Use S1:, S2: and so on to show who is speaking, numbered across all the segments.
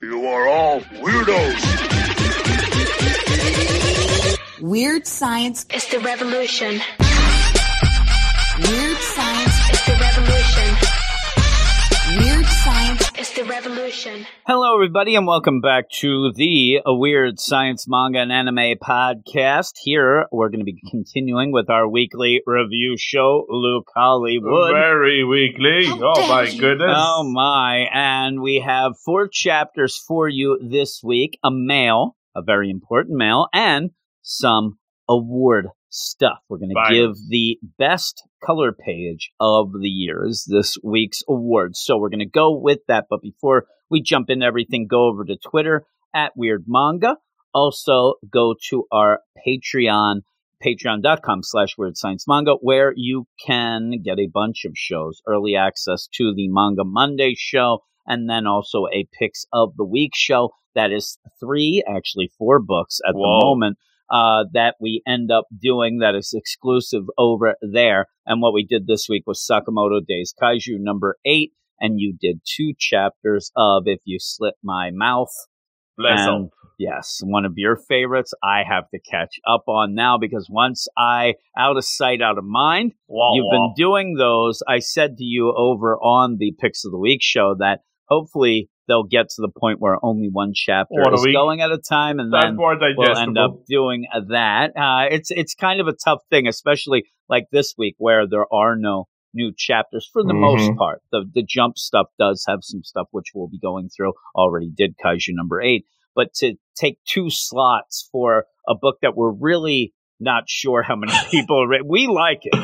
S1: You are all weirdos.
S2: Weird science
S3: is the revolution.
S2: Weird science
S3: is the revolution.
S2: Weird science
S3: is the revolution.
S4: Hello, everybody, and welcome back to the A Weird Science Manga and Anime podcast. Here, we're going to be continuing with our weekly review show, Luke Hollywood.
S5: Very weekly.
S3: How
S5: oh my
S3: you.
S5: goodness.
S4: Oh my, and we have four chapters for you this week a mail, a very important mail, and some award stuff. We're going to give the best color page of the year is this week's awards. So we're going to go with that. But before we jump into everything, go over to Twitter at Weird Manga. Also, go to our Patreon, patreon.com slash Weird Science Manga, where you can get a bunch of shows, early access to the Manga Monday show, and then also a Picks of the Week show. That is three, actually four books at
S5: Whoa.
S4: the moment uh, that we end up doing that is exclusive over there. And what we did this week was Sakamoto Days Kaiju number eight, and you did two chapters of If You Slit My Mouth.
S5: Bless
S4: and
S5: up.
S4: yes, one of your favorites I have to catch up on now because once I out of sight, out of mind, You've been doing those. I said to you over on the Picks of the Week show that hopefully they'll get to the point where only one chapter
S5: a
S4: is going at a time, and
S5: That's
S4: then we'll end up doing that. Uh, it's it's kind of a tough thing, especially like this week where there are no new chapters for the most
S5: Mhm.
S4: part. The the jump stuff does have some stuff which we'll be going through. Already did Kaiju number eight, but to take two slots for a book that we're really not sure how many people are. We like it.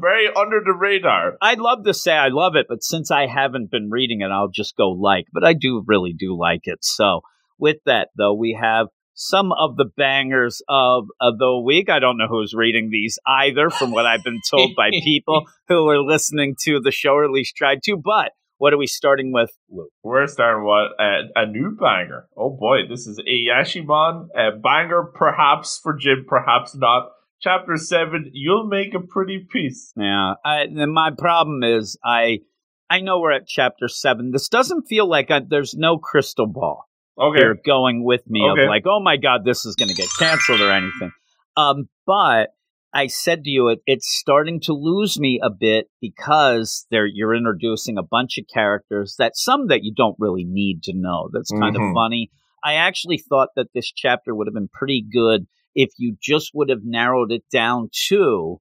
S5: Very under the radar.
S4: I'd love to say I love it, but since I haven't been reading it, I'll just go like. But I do really do like it. So with that, though, we have some of the bangers of, of the week. I don't know who's reading these either, from what I've been told by people who are listening to the show, or at least tried to. But what are we starting with, Luke?
S5: We're starting with a, a new banger. Oh boy, this is Ayashimon. A banger, perhaps for Jim, perhaps not. Chapter 7, You'll Make a Pretty Piece.
S4: Yeah, I, and my problem is I I know we're at chapter seven. This doesn't feel like I, there's no crystal ball.
S5: Okay.
S4: here going with me
S5: Okay.
S4: of like, oh my god, this is going to get canceled or anything. Um, but I said to you, it, it's starting to lose me a bit because there you're introducing a bunch of characters that some that you don't really need to know. That's kind
S5: Mhm.
S4: of funny. I actually thought that this chapter would have been pretty good if you just would have narrowed it down to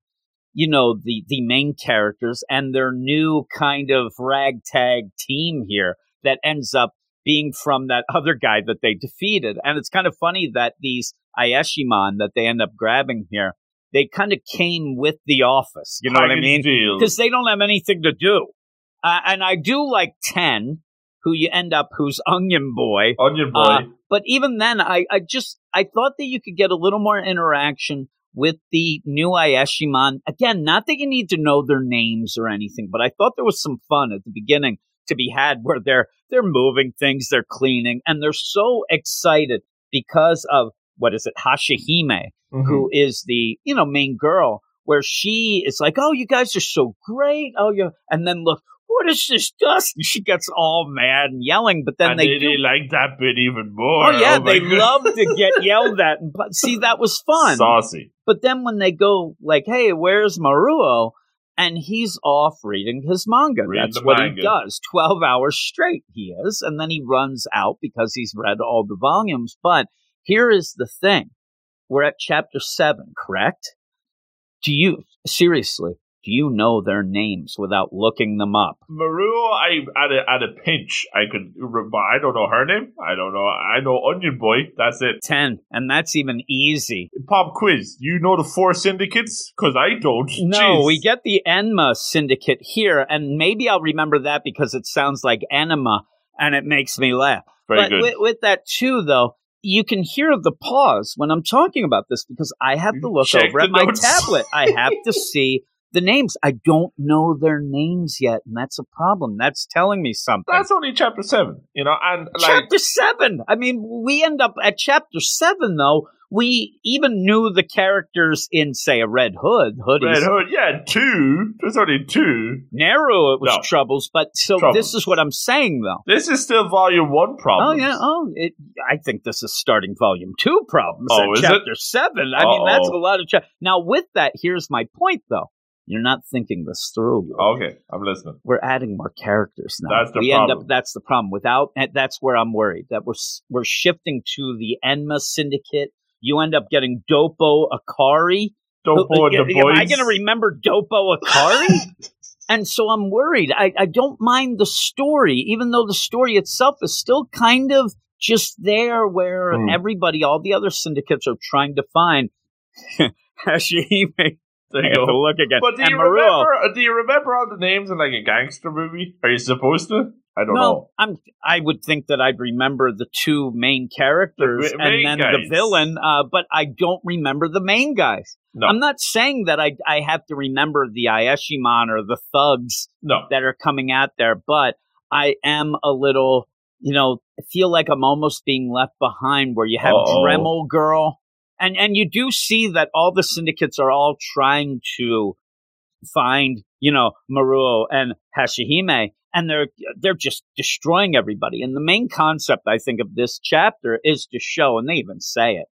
S4: you know the the main characters and their new kind of ragtag team here that ends up being from that other guy that they defeated. And it's kind of funny that these Ayashimon that they end up grabbing here, they kind of came with the office. You know what I mean? Because they don't have anything to do. Uh, and I do like 10, who you end up, who's Onion Boy.
S5: Onion Boy.
S4: Uh, but even then, I, I just I thought that you could get a little more interaction with the new Ayashimon. Again, not that you need to know their names or anything, but I thought there was some fun at the beginning to be had where they're they're moving things, they're cleaning, and they're so excited because of what is it, Hashihime,
S5: Mhm.
S4: who is the you know main girl, where she is like, "Oh, you guys are so great!" Oh, yeah, and then look, what is this dust? And she gets all mad and yelling, but then
S5: and
S4: they,
S5: they,
S4: do
S5: like that bit even more.
S4: Oh yeah, oh
S5: my
S4: they love to get yelled at. And see, that was fun.
S5: Saucy.
S4: But then when they go like, "Hey, where's Maruo?" and he's off reading his manga. That's what
S5: manga.
S4: he does. Twelve hours straight, he is, and then he runs out because he's read all the volumes. But here is the thing: we're at chapter seven, correct? Do you seriously? Do you know their names without looking them up?
S5: Maru, I at a at a pinch, I could. But I don't know her name. I don't know. I know Onion Boy. That's it.
S4: Ten, and that's even easy.
S5: Pop quiz. You know the four syndicates? Because I don't.
S4: No,
S5: Jeez.
S4: we get the Enma syndicate here, and maybe I'll remember that because it sounds like enema, and it makes me laugh.
S5: very
S4: but
S5: good.
S4: With, with that too, though, you can hear the pause when I'm talking about this because I have to look
S5: Check
S4: over at my tablet. I have to see the names. I don't know their names yet, and that's a problem. That's telling me something.
S5: That's only chapter seven. You know, and like
S4: chapter seven. I mean, we end up at chapter seven though, we even knew the characters in, say, a Red Hood. Hoodies.
S5: Red Hood, yeah, two. There's only two.
S4: Narrow it was
S5: No.
S4: Troubles, but so
S5: Troubles.
S4: this is what I'm saying, though.
S5: This is still volume one problem.
S4: Oh yeah. Oh, it, I think this is starting volume two problems.
S5: Oh, is it?
S4: chapter seven. I mean, that's a lot of. Cha- now, with that, here's my point, though. You're not thinking this through.
S5: Okay, I'm listening.
S4: We're adding more characters now.
S5: That's the
S4: we end
S5: problem.
S4: up. That's the problem. Without that's where I'm worried that we're we're shifting to the Enma Syndicate. You end up getting Dopo Akari.
S5: Dopo and the boys.
S4: Am I going to remember Dopo Akari? and so I'm worried. I, I don't mind the story, even though the story itself is still kind of just there where
S5: Hmm.
S4: everybody, all the other syndicates are trying to find Hashihime.
S5: There
S4: I
S5: you
S4: to
S5: go.
S4: look again.
S5: But do
S4: and
S5: you
S4: Maruo.
S5: remember? uh, Do you remember all the names in like a gangster movie? Are you supposed to? I don't
S4: no,
S5: know.
S4: I'm. I would think that I'd remember the two main characters
S5: The ma- main
S4: and then the villain, uh, but I don't remember the main guys.
S5: No,
S4: I'm not saying that I I have to remember the Ayashimon or the thugs
S5: no.
S4: that are coming out there, but I am a little, you know, feel like I'm almost being left behind where you have
S5: Uh-oh.
S4: Dremel Girl. And and you do see that all the syndicates are all trying to find, you know, Maruo and Hashihime and they're they're just destroying everybody. And the main concept I think of this chapter is to show and they even say it.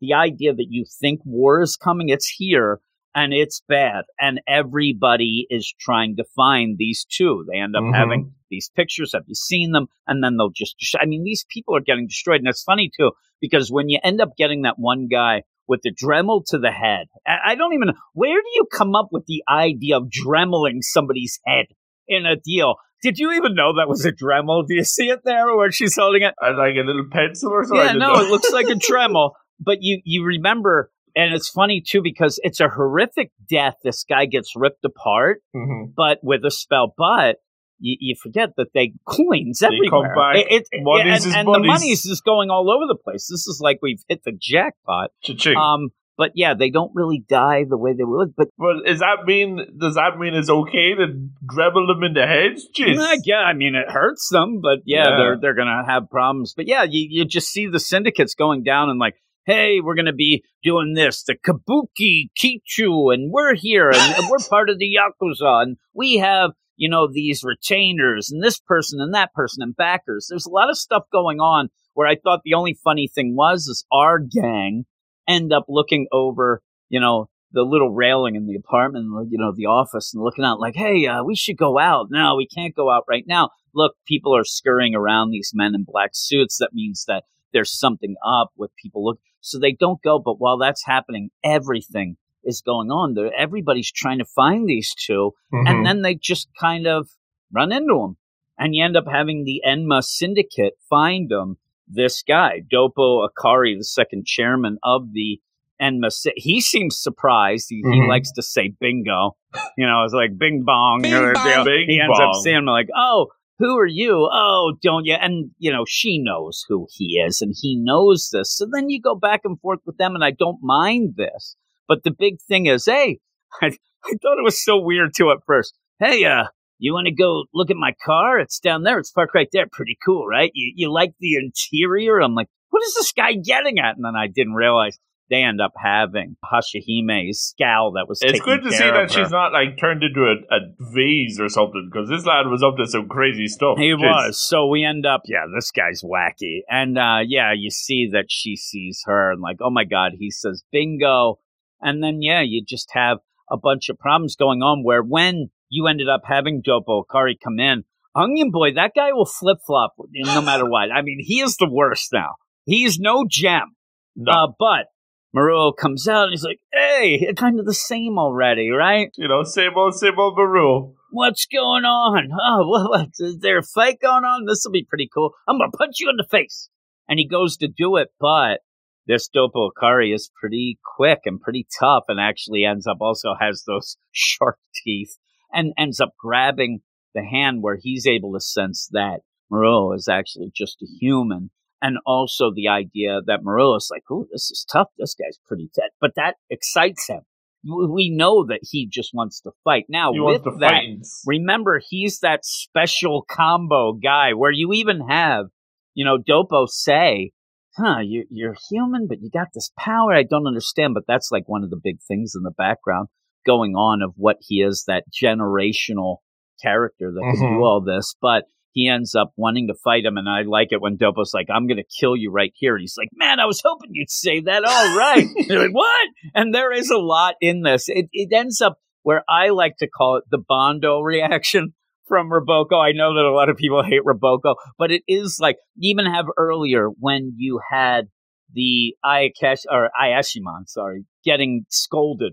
S4: The idea that you think war is coming, it's here and it's bad and everybody is trying to find these two they end up
S5: Mhm.
S4: having these pictures have you seen them and then they'll just i mean these people are getting destroyed and it's funny too because when you end up getting that one guy with the dremel to the head i don't even know where do you come up with the idea of dremeling somebody's head in a deal did you even know that was a dremel do you see it there where she's holding it
S5: like a little pencil or something.
S4: Yeah, no, it looks like a Dremel. But you you remember, and it's funny too because it's a horrific death. This guy gets ripped apart,
S5: Mhm.
S4: but with a spell. But you, you forget that they coins
S5: They
S4: everywhere.
S5: come back.
S4: It, it- and,
S5: is
S4: and the money's just going all over the place. This is like we've hit the jackpot.
S5: Cha-ching.
S4: Um, but yeah, they don't really die the way they would. But
S5: but does that mean? Does that mean it's okay to dribble them in the head? Jeez.
S4: Yeah, I mean it hurts them, but yeah,
S5: Yeah.
S4: they're they're gonna have problems. But yeah, you you just see the syndicates going down and like, hey, we're gonna be doing this, the Kabuki Kichu, and we're here, and, and we're part of the Yakuza, and we have you know these retainers, and this person and that person, and backers. There's a lot of stuff going on where I thought the only funny thing was is our gang end up looking over, you know, the little railing in the apartment, you know, the office, and looking out like, hey, uh, we should go out. No, we can't go out right now. Look, people are scurrying around these men in black suits. That means that there's something up with people look. So they don't go. But while that's happening, everything is going on. There, everybody's trying to find these 2
S5: Mhm.
S4: and then they just kind of run into them, and you end up having the Enma Syndicate find them. This guy, Dopo Akari, the second chairman of the Enma, he seems surprised. He, he
S5: Mhm.
S4: likes to say bingo. You know, it's like bing bong.
S6: Bing bong.
S5: Bing
S4: he ends up
S5: seeing
S4: saying like, "Oh, who are you? Oh, don't you?" And you know, she knows who he is, and he knows this. So then you go back and forth with them, and I don't mind this. But the big thing is, hey, I, I thought it was so weird too at first. Hey, uh, you want to go look at my car? It's down there. It's parked right there. Pretty cool, right? You, you like the interior? I'm like, what is this guy getting at? And then I didn't realize they end up having Hashihime's scowl that was.
S5: It's good to see that she's not like turned into a, a vase or something because this lad was up to some crazy stuff.
S4: He
S5: Jeez.
S4: was. So we end up, yeah, this guy's wacky. And uh yeah, you see that she sees her and like, oh my god, he says bingo. And then yeah, you just have a bunch of problems going on where when you ended up having Dopo Akari come in, Onion Boy, that guy will flip flop no matter what. I mean, he is the worst now. He's no gem.
S5: No,
S4: Uh, but Maruo comes out and he's like, hey, kind of the same already, right?
S5: you know, same old, same old Baru.
S4: What's going on? Oh, what, what, is there a fight going on? This will be pretty cool. I'm gonna punch you in the face. And he goes to do it, but this Dopo Akari is pretty quick and pretty tough, and actually ends up also has those sharp teeth, and ends up grabbing the hand where he's able to sense that Maruo is actually just a human. And also the idea that is like, oh, this is tough. This guy's pretty dead. But that excites him. We know that he just wants to fight. Now,
S5: He
S4: with that,
S5: fight.
S4: remember he's that special combo guy where you even have you know dopo say huh, you, you're human, but you got this power. I don't understand. But that's like one of the big things in the background going on of what he is that generational character that can
S5: Mhm.
S4: do all this. But he ends up wanting to fight him. And I like it when Dopo's like, I'm going to kill you right here. And he's like, man, I was hoping you'd say that. All right. You're like, what? And there is a lot in this. It, it ends up where I like to call it the Bondo reaction from Roboco. I know that a lot of people hate Roboco, but it is like you even have earlier when you had the Ayakash or Ayashimon, sorry, getting scolded.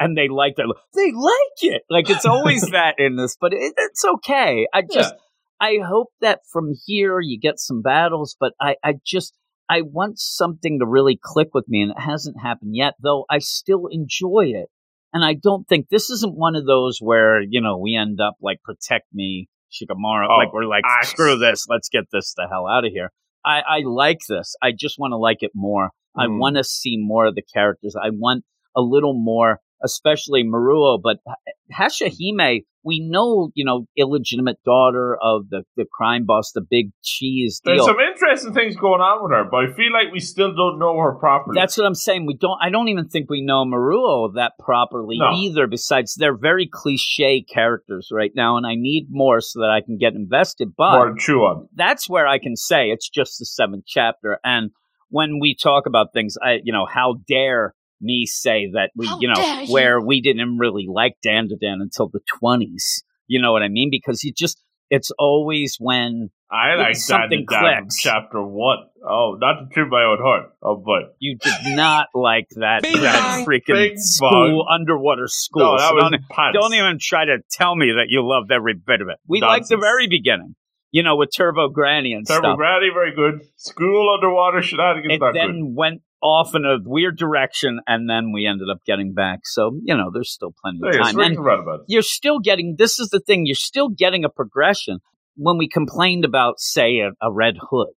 S4: And they like that. They like it. Like it's always that in this, but it, it's okay. I just, I hope that from here you get some battles, but I, I just, I want something to really click with me, and it hasn't happened yet, though I still enjoy it. And I don't think this isn't one of those where, you know, we end up like, protect me, Shikamaru.
S5: Oh,
S4: like, we're like,
S5: axe.
S4: screw this, let's get this the hell out of here. I, I like this. I just want to like it more. I
S5: Mm.
S4: want to see more of the characters. I want a little more, especially Maruo, but Hashihime, we know, you know, illegitimate daughter of the, the crime boss, the big cheese
S5: There's some interesting things going on with her, but I feel like we still don't know her properly.
S4: That's what I'm saying. We don't. I don't even think we know Maruo that properly
S5: No.
S4: either. Besides, they're very cliche characters right now, and I need more so that I can get invested. But
S5: more chew on.
S4: that's where I can say it's just the seventh chapter. And when we talk about things, I, you know, how dare me say that we,
S2: How
S4: you know,
S2: dare you.
S4: where we didn't really like Dan to until the twenties. You know what I mean? Because you just, it's always when
S5: I like
S4: something
S5: that
S4: clicks.
S5: chapter one. Oh, not to toot my own horn. Oh, but
S4: you did not like that,
S6: Bing
S4: that freaking
S5: Bing
S4: school, underwater school.
S5: no, that
S4: So
S5: was
S4: don't, don't even try to tell me that you loved every bit of it. We liked the very beginning, you know, with Turbo Granny and
S5: Turbo
S4: stuff.
S5: Granny, very good. School underwater shenanigans,
S4: it
S5: not
S4: then
S5: good.
S4: went off in a weird direction, and then we ended up getting back. So you know, there's still plenty of time,
S5: swings
S4: and you're still getting. This is the thing: you're still getting a progression. When we complained about, say, a, a Red Hood,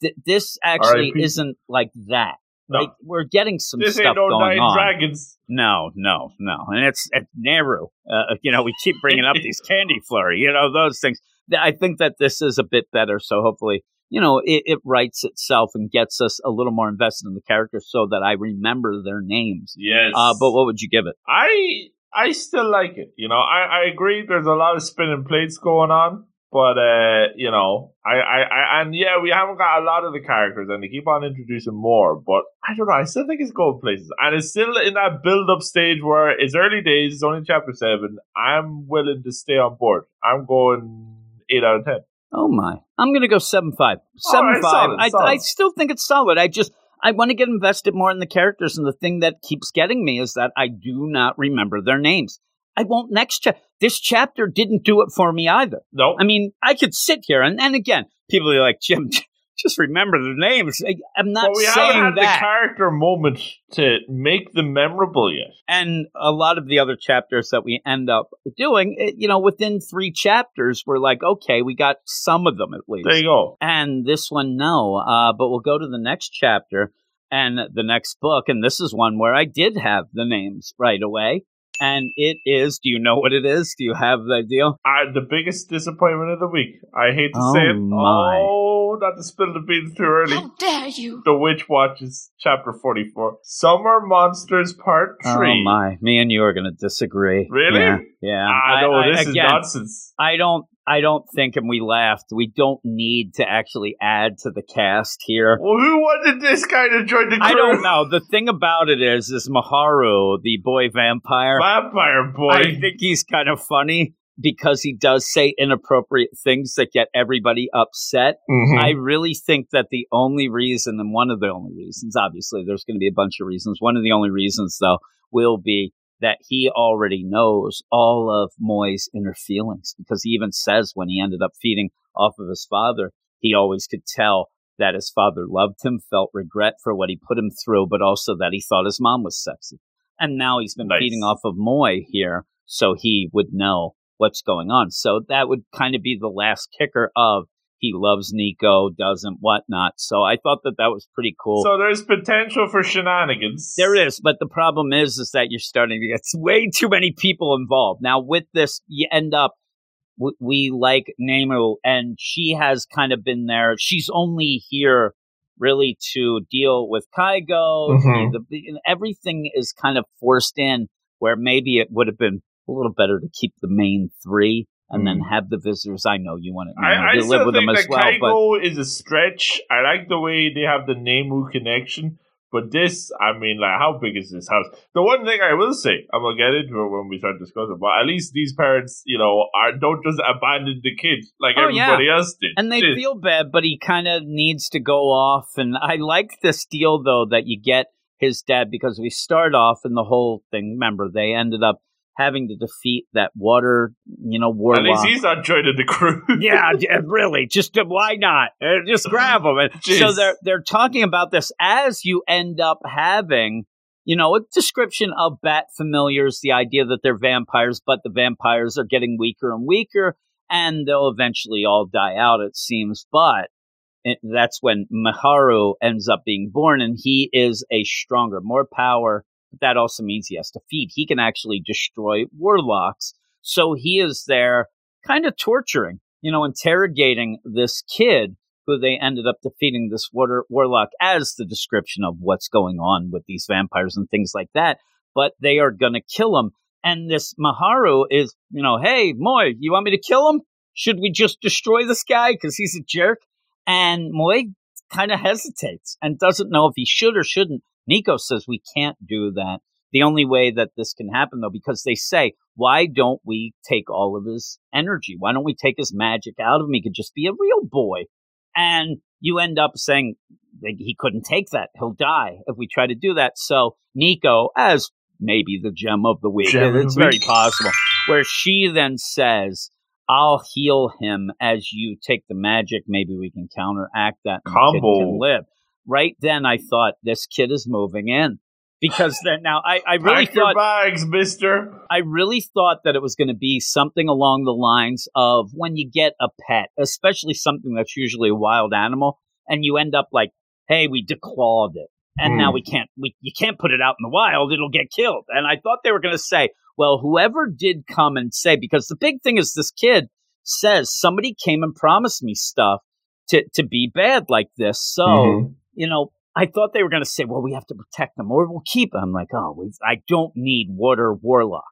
S4: th- this actually
S5: R.I.P..
S4: isn't like that.
S5: No,
S4: Like we're getting some
S5: this
S4: stuff
S5: ain't no
S4: going on.
S5: dragons.
S4: No, no, no. And it's at Nehru. Uh, you know, we keep bringing up these candy flurry, you know, those things. I think that this is a bit better. So hopefully, you know, it, it writes itself and gets us a little more invested in the characters so that I remember their names.
S5: Yes.
S4: Uh, but what would you give it?
S5: I I still like it. You know, I, I agree. There's a lot of spinning plates going on, but uh, you know, I, I, I and yeah, we haven't got a lot of the characters, and they keep on introducing more. But I don't know. I still think it's going places, and it's still in that build-up stage where it's early days. It's only chapter seven. I'm willing to stay on board. I'm going eight out of ten.
S4: Oh my! I'm gonna go seven five.
S5: Oh,
S4: seven
S5: right,
S4: five.
S5: solid,
S4: I,
S5: solid.
S4: I still think it's solid. I just I want to get invested more in the characters, and the thing that keeps getting me is that I do not remember their names. I won't next chapter. This chapter didn't do it for me either.
S5: No,
S4: I mean, I could sit here and, and again, people are like, Jim, just remember the names. I'm not
S5: but we
S4: saying
S5: haven't had
S4: that.
S5: the character moment to make them memorable yet.
S4: and a lot of the other chapters that we end up doing, it, you know, within three chapters, we're like, okay, we got some of them at least.
S5: There you go.
S4: And this one, no. Uh, but we'll go to the next chapter and the next book. And this is one where I did have the names right away. And it is, do you know what it is? Do you have the deal?
S5: Uh, the biggest disappointment of the week. I hate to
S4: Oh,
S5: say it.
S4: my.
S5: Oh, not to spill the beans too early.
S2: How dare you?
S5: The Witch Watches, chapter 44. Summer Monsters Part 3.
S4: Oh my, me and you are going to disagree.
S5: Really?
S4: Yeah. yeah.
S5: Ah, no,
S4: I- I-
S5: this
S4: again,
S5: is nonsense.
S4: I don't, I don't think, and we laughed. We don't need to actually add to the cast here.
S5: Well, who wanted this guy to join the crew?
S4: I don't know. The thing about it is, is Miharu, the boy vampire.
S5: Vampire boy.
S4: I think he's kind of funny because he does say inappropriate things that get everybody upset.
S5: Mhm.
S4: I really think that the only reason, and one of the only reasons, obviously, there's going to be a bunch of reasons. One of the only reasons, though, will be that he already knows all of Moy's inner feelings because he even says when he ended up feeding off of his father, he always could tell that his father loved him, felt regret for what he put him through, but also that he thought his mom was sexy. And now he's been
S5: Nice.
S4: feeding off of Moy here, so he would know what's going on. So that would kind of be the last kicker of he loves Nico, doesn't, whatnot. So I thought that that was pretty cool.
S5: So there's potential for shenanigans.
S4: There is, but the problem is, is that you're starting to get way too many people involved. Now with this, you end up we, we like Nemu, and she has kind of been there. She's only here really to deal with Kygo.
S5: Mhm.
S4: The, the, everything is kind of forced in where maybe it would have been a little better to keep the main three and then
S5: Mm.
S4: have the visitors. I know you want to, you know,
S5: I, I
S4: live with
S5: think
S4: them as well, but
S5: Kygo is a stretch. I like the way they have the Nemu connection. But this, I mean, like, how big is this house? The one thing I will say, I'm gonna get into it when we start discussing, but at least these parents, you know, are don't just abandon the kids like
S4: Oh, yeah.
S5: everybody else did.
S4: and they
S5: This-
S4: feel bad, but he kind of needs to go off. And I like this deal though that you get his dad because we start off in the whole thing. Remember, they ended up having to defeat that water, you know,
S5: At least he's not joining the crew.
S4: yeah, really. Just uh, why not? Uh, just grab them. And so they're they're talking about this as you end up having, you know, a description of bat familiars, the idea that they're vampires, but the vampires are getting weaker and weaker, and they'll eventually all die out. It seems, but. it- That's when Miharu ends up being born, and he is a stronger, more power. That also means he has to feed. He can actually destroy warlocks. So he is there kind of torturing, you know, interrogating this kid who they ended up defeating this warlock as the description of what's going on with these vampires and things like that. But they are going to kill him. And this Miharu is, you know, hey, Moy, you want me to kill him? Should we just destroy this guy because he's a jerk? And Moy kind of hesitates and doesn't know if he should or shouldn't. Nico says we can't do that. The only way that this can happen, though, because they say, why don't we take all of his energy? Why don't we take his magic out of him? He could just be a real boy. And you end up saying that he couldn't take that. He'll die if we try to do that. So Nico, as maybe the gem of the week,
S5: Gem
S4: it's very
S5: week.
S4: possible, where she then says, I'll heal him as you take the magic. Maybe we can counteract that. and the kid
S5: Combo.
S4: live. Right then, I thought this kid is moving in because then now I, I really
S5: Pack
S4: thought
S5: bags, mister.
S4: I really thought that it was going to be something along the lines of when you get a pet, especially something that's usually a wild animal, and you end up like, "Hey, we declawed it, and
S5: Hmm.
S4: now we can't, we you can't put it out in the wild; it'll get killed." And I thought they were going to say, "Well, whoever did come and say," because the big thing is this kid says somebody came and promised me stuff to to be bad like this, so
S5: Mhm.
S4: You know, I thought they were going to say, well, we have to protect them or we'll keep them. I'm like, oh, we, I don't need Water Warlock,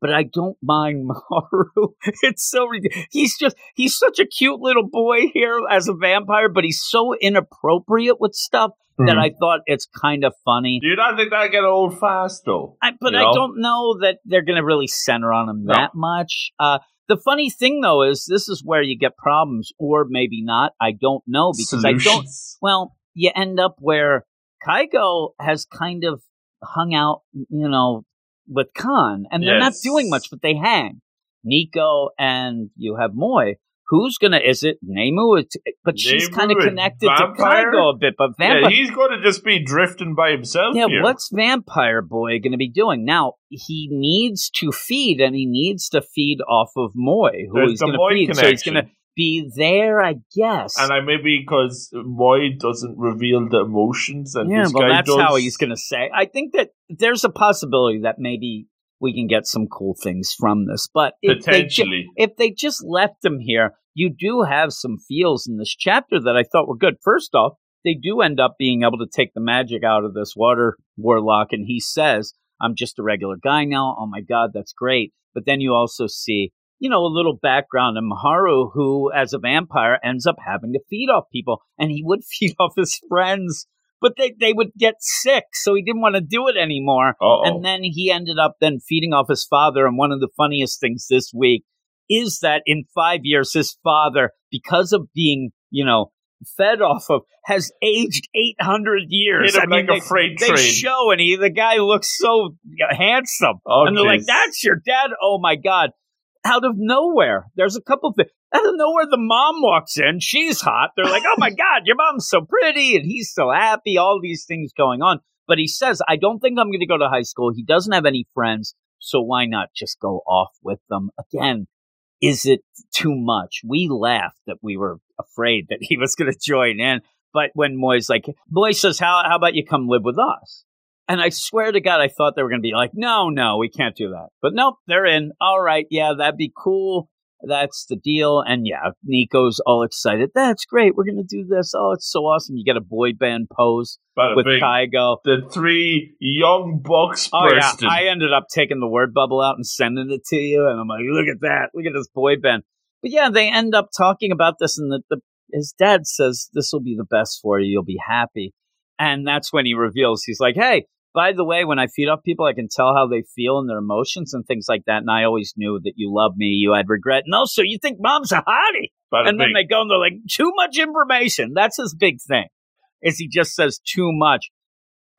S4: but I don't mind Maru. it's so ridiculous. He's just, he's such a cute little boy here as a vampire, but he's so inappropriate with stuff that
S5: Mhm.
S4: I thought it's kind of funny.
S5: Do you not think that get old fast though?
S4: I, but
S5: You
S4: I don't know that they're going to really center on him
S5: No.
S4: that much. Uh, the funny thing though is this is where you get problems, or maybe not. I don't know because I don't. Well, you end up where Kygo has kind of hung out, you know, with Khan, and they're not doing much, but they hang. Nico and you have Moy. Who's gonna? Is it? It's, but she's kind of connected to Kygo a bit, but
S5: Yeah,
S4: vampire.
S5: he's going to just be drifting by himself.
S4: Yeah,
S5: here.
S4: what's Vampire Boy going to be doing now? He needs to feed, and he needs to feed off of Moy, who
S5: There's
S4: he's going to feed. So he's going to be there, I guess.
S5: And I maybe because Moy doesn't reveal the emotions, and
S4: yeah,
S5: this
S4: well,
S5: guy
S4: that's
S5: does.
S4: how he's going to say. I think that there's a possibility that maybe we can get some cool things from this, but if they, ju-
S5: potentially.
S4: if they just left him here, you do have some feels in this chapter that I thought were good. First off, they do end up being able to take the magic out of this water warlock, and he says, I'm just a regular guy now. Oh my God, that's great. But then you also see, you know, a little background in Miharu, who, as a vampire, ends up having to feed off people, and he would feed off his friends, but they, they would get sick, so he didn't want to do it anymore.
S5: Uh-oh.
S4: And then he ended up then feeding off his father. And one of the funniest things this week is that in five years, his father, because of being, you know, fed off of, has aged 800 years. I mean,
S5: like
S4: they,
S5: a freight
S4: they
S5: train.
S4: show and he, the guy looks so handsome.
S5: Oh,
S4: and they're like, that's your dad. Oh my God. Out of nowhere, there's a couple of things. Out of nowhere, the mom walks in. She's hot. They're like, oh my God, your mom's so pretty. And he's so happy. All these things going on. But he says, I don't think I'm going to go to high school. He doesn't have any friends. So why not just go off with them? Again, is it too much? We laughed that we were afraid that he was going to join in. But when Moy's like, Moy says, how, how about you come live with us? And I swear to God, I thought they were going to be like, no, no, we can't do that. But nope, they're in. All right. Yeah, that'd be cool. that's the deal. And yeah, Nico's all excited. That's great. We're gonna do this. Oh, it's so awesome. You get a boy band pose
S5: Bada
S4: with
S5: bing.
S4: Kygo.
S5: the three young bucks
S4: Oh yeah. I ended up taking the word bubble out and sending it to you, and I'm like, look at that, look at this boy band. But yeah, they end up talking about this, and the, the his dad says this will be the best for you. You'll be happy, and that's when he reveals he's like, hey. By the way, when I feed off people, I can tell how they feel and their emotions and things like that. And I always knew that you love me, you had regret. No, so you think mom's a hottie?
S5: Bada
S4: and then they go and they're like, too much information. That's his big thing. Is he just says too much.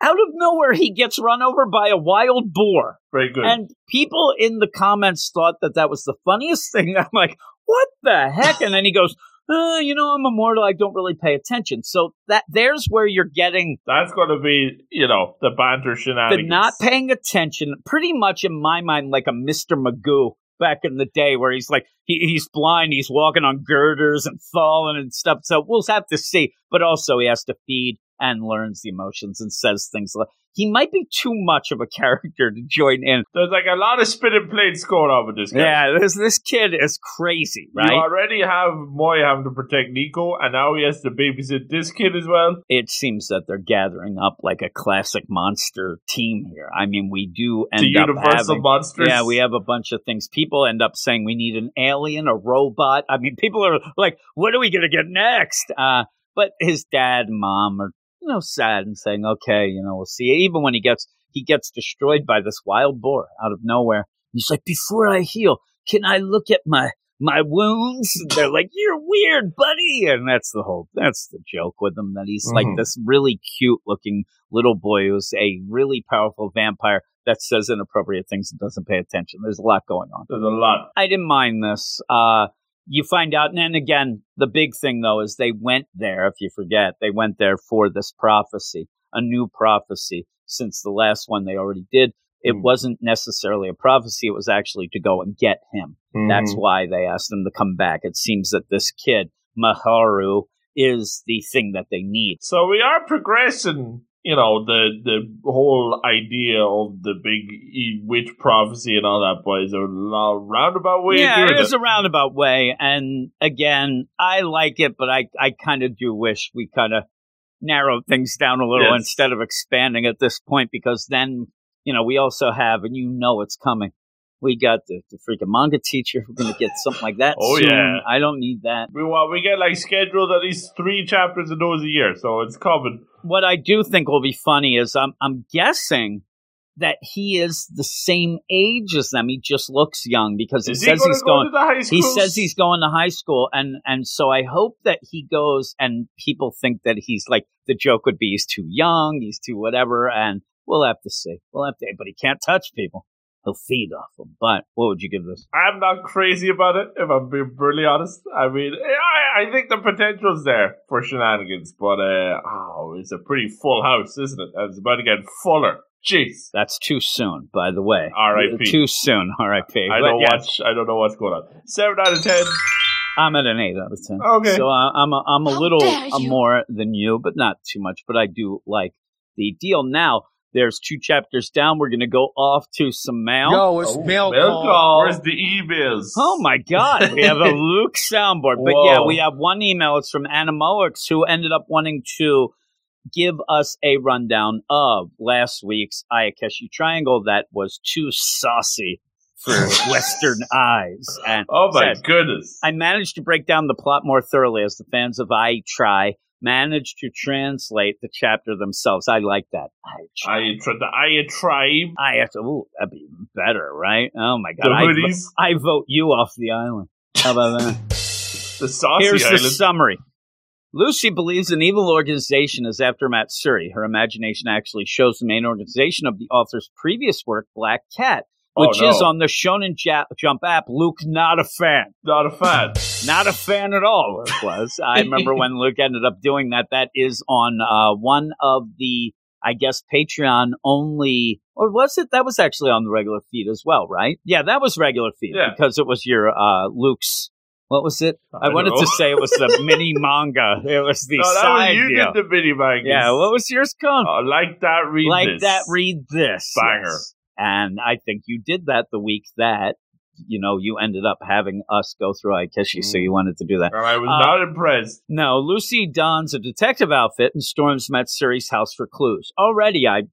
S4: Out of nowhere, he gets run over by a wild boar.
S5: Very good.
S4: And people in the comments thought that that was the funniest thing. I'm like, what the heck? And then he goes, uh, you know, I'm immortal. I don't really pay attention. So that there's where you're getting
S5: That's going to be, you know, the banter
S4: the
S5: shenanigans.
S4: not paying attention, pretty much in my mind, like a Mr. Magoo back in the day, where he's like he, he's blind, he's walking on girders and falling and stuff. So we'll have to see. But also, he has to feed and learns the emotions and says things like he might be too much of a character to join in.
S5: There's like a lot of spinning plates going on with this guy.
S4: Yeah, this this kid is crazy,
S5: You
S4: right?
S5: already have Moy having to protect Nico, and now he has to babysit this kid as well.
S4: It seems that they're gathering up like a classic monster team here. I mean, we do end
S5: the
S4: up
S5: Universal
S4: having
S5: Monsters.
S4: Yeah, we have a bunch of things. People end up saying we need an alien, a robot. I mean, people are like, what are we going to get next? Uh, but his dad and mom are, you know, sad and saying, okay, you know, we'll see. Even when he gets, he gets destroyed by this wild boar out of nowhere. He's like, before I heal, can I look at my, my wounds? And they're like, you're weird, buddy. And that's the whole, that's the joke with him that he's like
S5: Mhm.
S4: this really cute looking little boy who's a really powerful vampire that says inappropriate things and doesn't pay attention. There's a lot going on.
S5: There's a lot.
S4: I didn't mind this. Uh, you find out, and then again, the big thing though is they went there. If you forget, they went there for this prophecy, a new prophecy. Since the last one they already did, it
S5: Hmm.
S4: wasn't necessarily a prophecy. It was actually to go and get him. That's
S5: Mhm.
S4: why they asked him to come back. It seems that this kid Miharu is the thing that they need.
S5: So we are progressing, you know, the the whole idea of the big e- witch prophecy and all that, but it's a roundabout way
S4: yeah, it is a roundabout way, and again, I like it, but I I kind of do wish we kind of narrowed things down a little
S5: Yes.
S4: instead of expanding at this point, because then you know we also have, and you know it's coming. We got the, the freaking manga teacher. We're gonna get something like that.
S5: Oh,
S4: soon.
S5: yeah.
S4: I don't need that.
S5: We well, we get like scheduled at least three chapters of those a year, so it's coming.
S4: What I do think will be funny is I'm I'm guessing that he is the same age as them. He just looks young because he
S5: Is he
S4: says
S5: gonna
S4: he's
S5: go
S4: going.
S5: to the high school?
S4: he says he's going to high school and and so i hope that he goes and people think that he's like the joke would be he's too young he's too whatever and we'll have to see we'll have to but he can't touch people he'll feed off them but what would you give this
S5: I'm not crazy about it, if I'm being brutally honest. I mean, I, I think the potential's there for shenanigans, but uh, oh, it's a pretty full house, isn't it? And It's about to get fuller. Jeez.
S4: that's too soon by the way
S5: R.I.P..
S4: too soon rip
S5: I
S4: But
S5: don't
S4: yes,
S5: watch. I don't know what's going on. Seven out of ten.
S4: i'm at an 8 out of 10
S5: Okay.
S4: so uh, i'm a, I'm a
S2: How
S4: little
S2: dare you.
S4: more than you but not too much but i do like the deal now there's two chapters down we're going to go off to some mail
S6: Yo, it's
S5: Oh,
S6: mail
S5: mail
S6: call.
S5: call. Where's the emails?
S4: Oh my God, we have a Luke soundboard. But
S5: Whoa.
S4: yeah, we have one email. It's from Animoix who ended up wanting to give us a rundown of last week's Ayakashi Triangle that was too saucy for Western eyes. And
S5: Oh my
S4: said,
S5: goodness.
S4: I managed to break down the plot more thoroughly as the fans of I Try managed to translate the chapter themselves. I like that. I.
S5: I tried the Aya tribe.
S4: I have to, ooh, that'd be better, right? Oh my God. I, vo- I vote you off the island. How about that?
S5: The saucy
S4: Here's
S5: island.
S4: the summary. Lucy believes an evil organization is after Matsuri. Her imagination actually shows the main organization of the author's previous work, Black Cat,
S5: Oh,
S4: which
S5: no.
S4: is on the Shonen Jump app. Luke, not a fan.
S5: Not a fan.
S4: Not a fan at all. It was. I remember when Luke ended up doing that. That is on uh, one of the, I guess, Patreon only, or was it? That was actually on the regular feed as well, right? Yeah, that was regular feed
S5: Yeah.
S4: because it was your uh, Luke's. What was it? I,
S5: don't
S4: wanted
S5: know.
S4: to say it was the mini manga. It was the
S5: no, that was
S4: side
S5: you
S4: deal.
S5: did the mini manga.
S4: yeah, what was yours called?
S5: Oh, like that. Read
S4: like
S5: this.
S4: that. Read this.
S5: Banger.
S4: yes. And I think you did that the week that you know, you ended up having us go through Ayakashi, so you wanted to do that.
S5: I was
S4: Uh,
S5: not impressed.
S4: No, Lucy dons a detective outfit and storms Matsuri's house for clues. Already, I.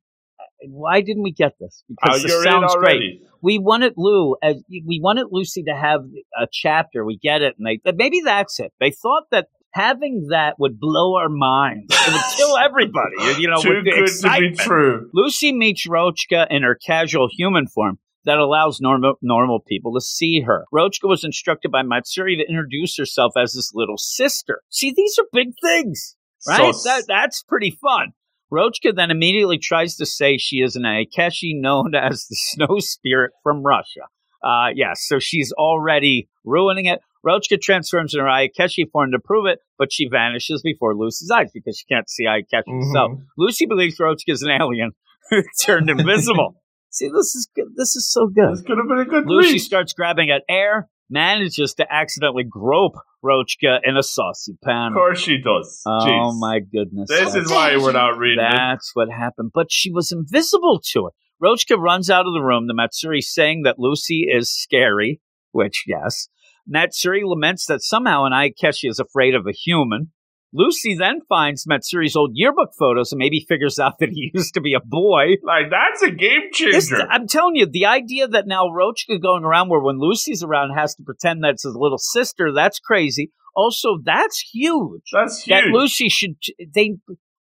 S4: Why didn't we get this?
S5: Oh,
S4: Because this
S5: you're
S4: sounds great. We wanted Lou as we wanted Lucy to have a chapter. We get it, and they maybe that's it. They thought that having that would blow our minds. It would kill everybody. You know,
S5: Too good to be true.
S4: Lucy meets Rochka in her casual human form that allows normal normal people to see her. Rochka was instructed by Matsuri to introduce herself as his little sister. See, these are big things, right?
S5: So-
S4: that, that's pretty fun. Rochka then immediately tries to say she is an Akeshi known as the snow spirit from Russia. Uh, yes, so she's already ruining it. Rochka transforms in her Akeshi form to prove it, but she vanishes before Lucy's eyes because she can't see Akeshi herself.
S5: Mhm.
S4: Lucy believes Rochka is an alien who turned invisible. See, this is good. This is so good.
S5: This could have been a good
S4: Lucy
S5: read.
S4: starts grabbing at air, manages to accidentally grope Rochka in a saucy pan.
S5: Of course she does.
S4: Oh
S5: Jeez.
S4: my goodness.
S5: This
S4: That's-
S5: is why we're not reading it.
S4: that's what happened. But she was invisible to her. Rochka runs out of the room, the Matsuri saying that Lucy is scary, which, yes. Matsuri laments that somehow an Ayakashi is afraid of a human. Lucy then finds Matsuri's old yearbook photos and maybe figures out that he used to be a boy.
S5: Like that's a game
S4: This-
S5: changer.
S4: I'm telling you, the idea that now Rochka going around where when Lucy's around has to pretend that's his little sister, that's crazy. Also, that's huge
S5: That's
S4: that
S5: huge.
S4: Lucy should. They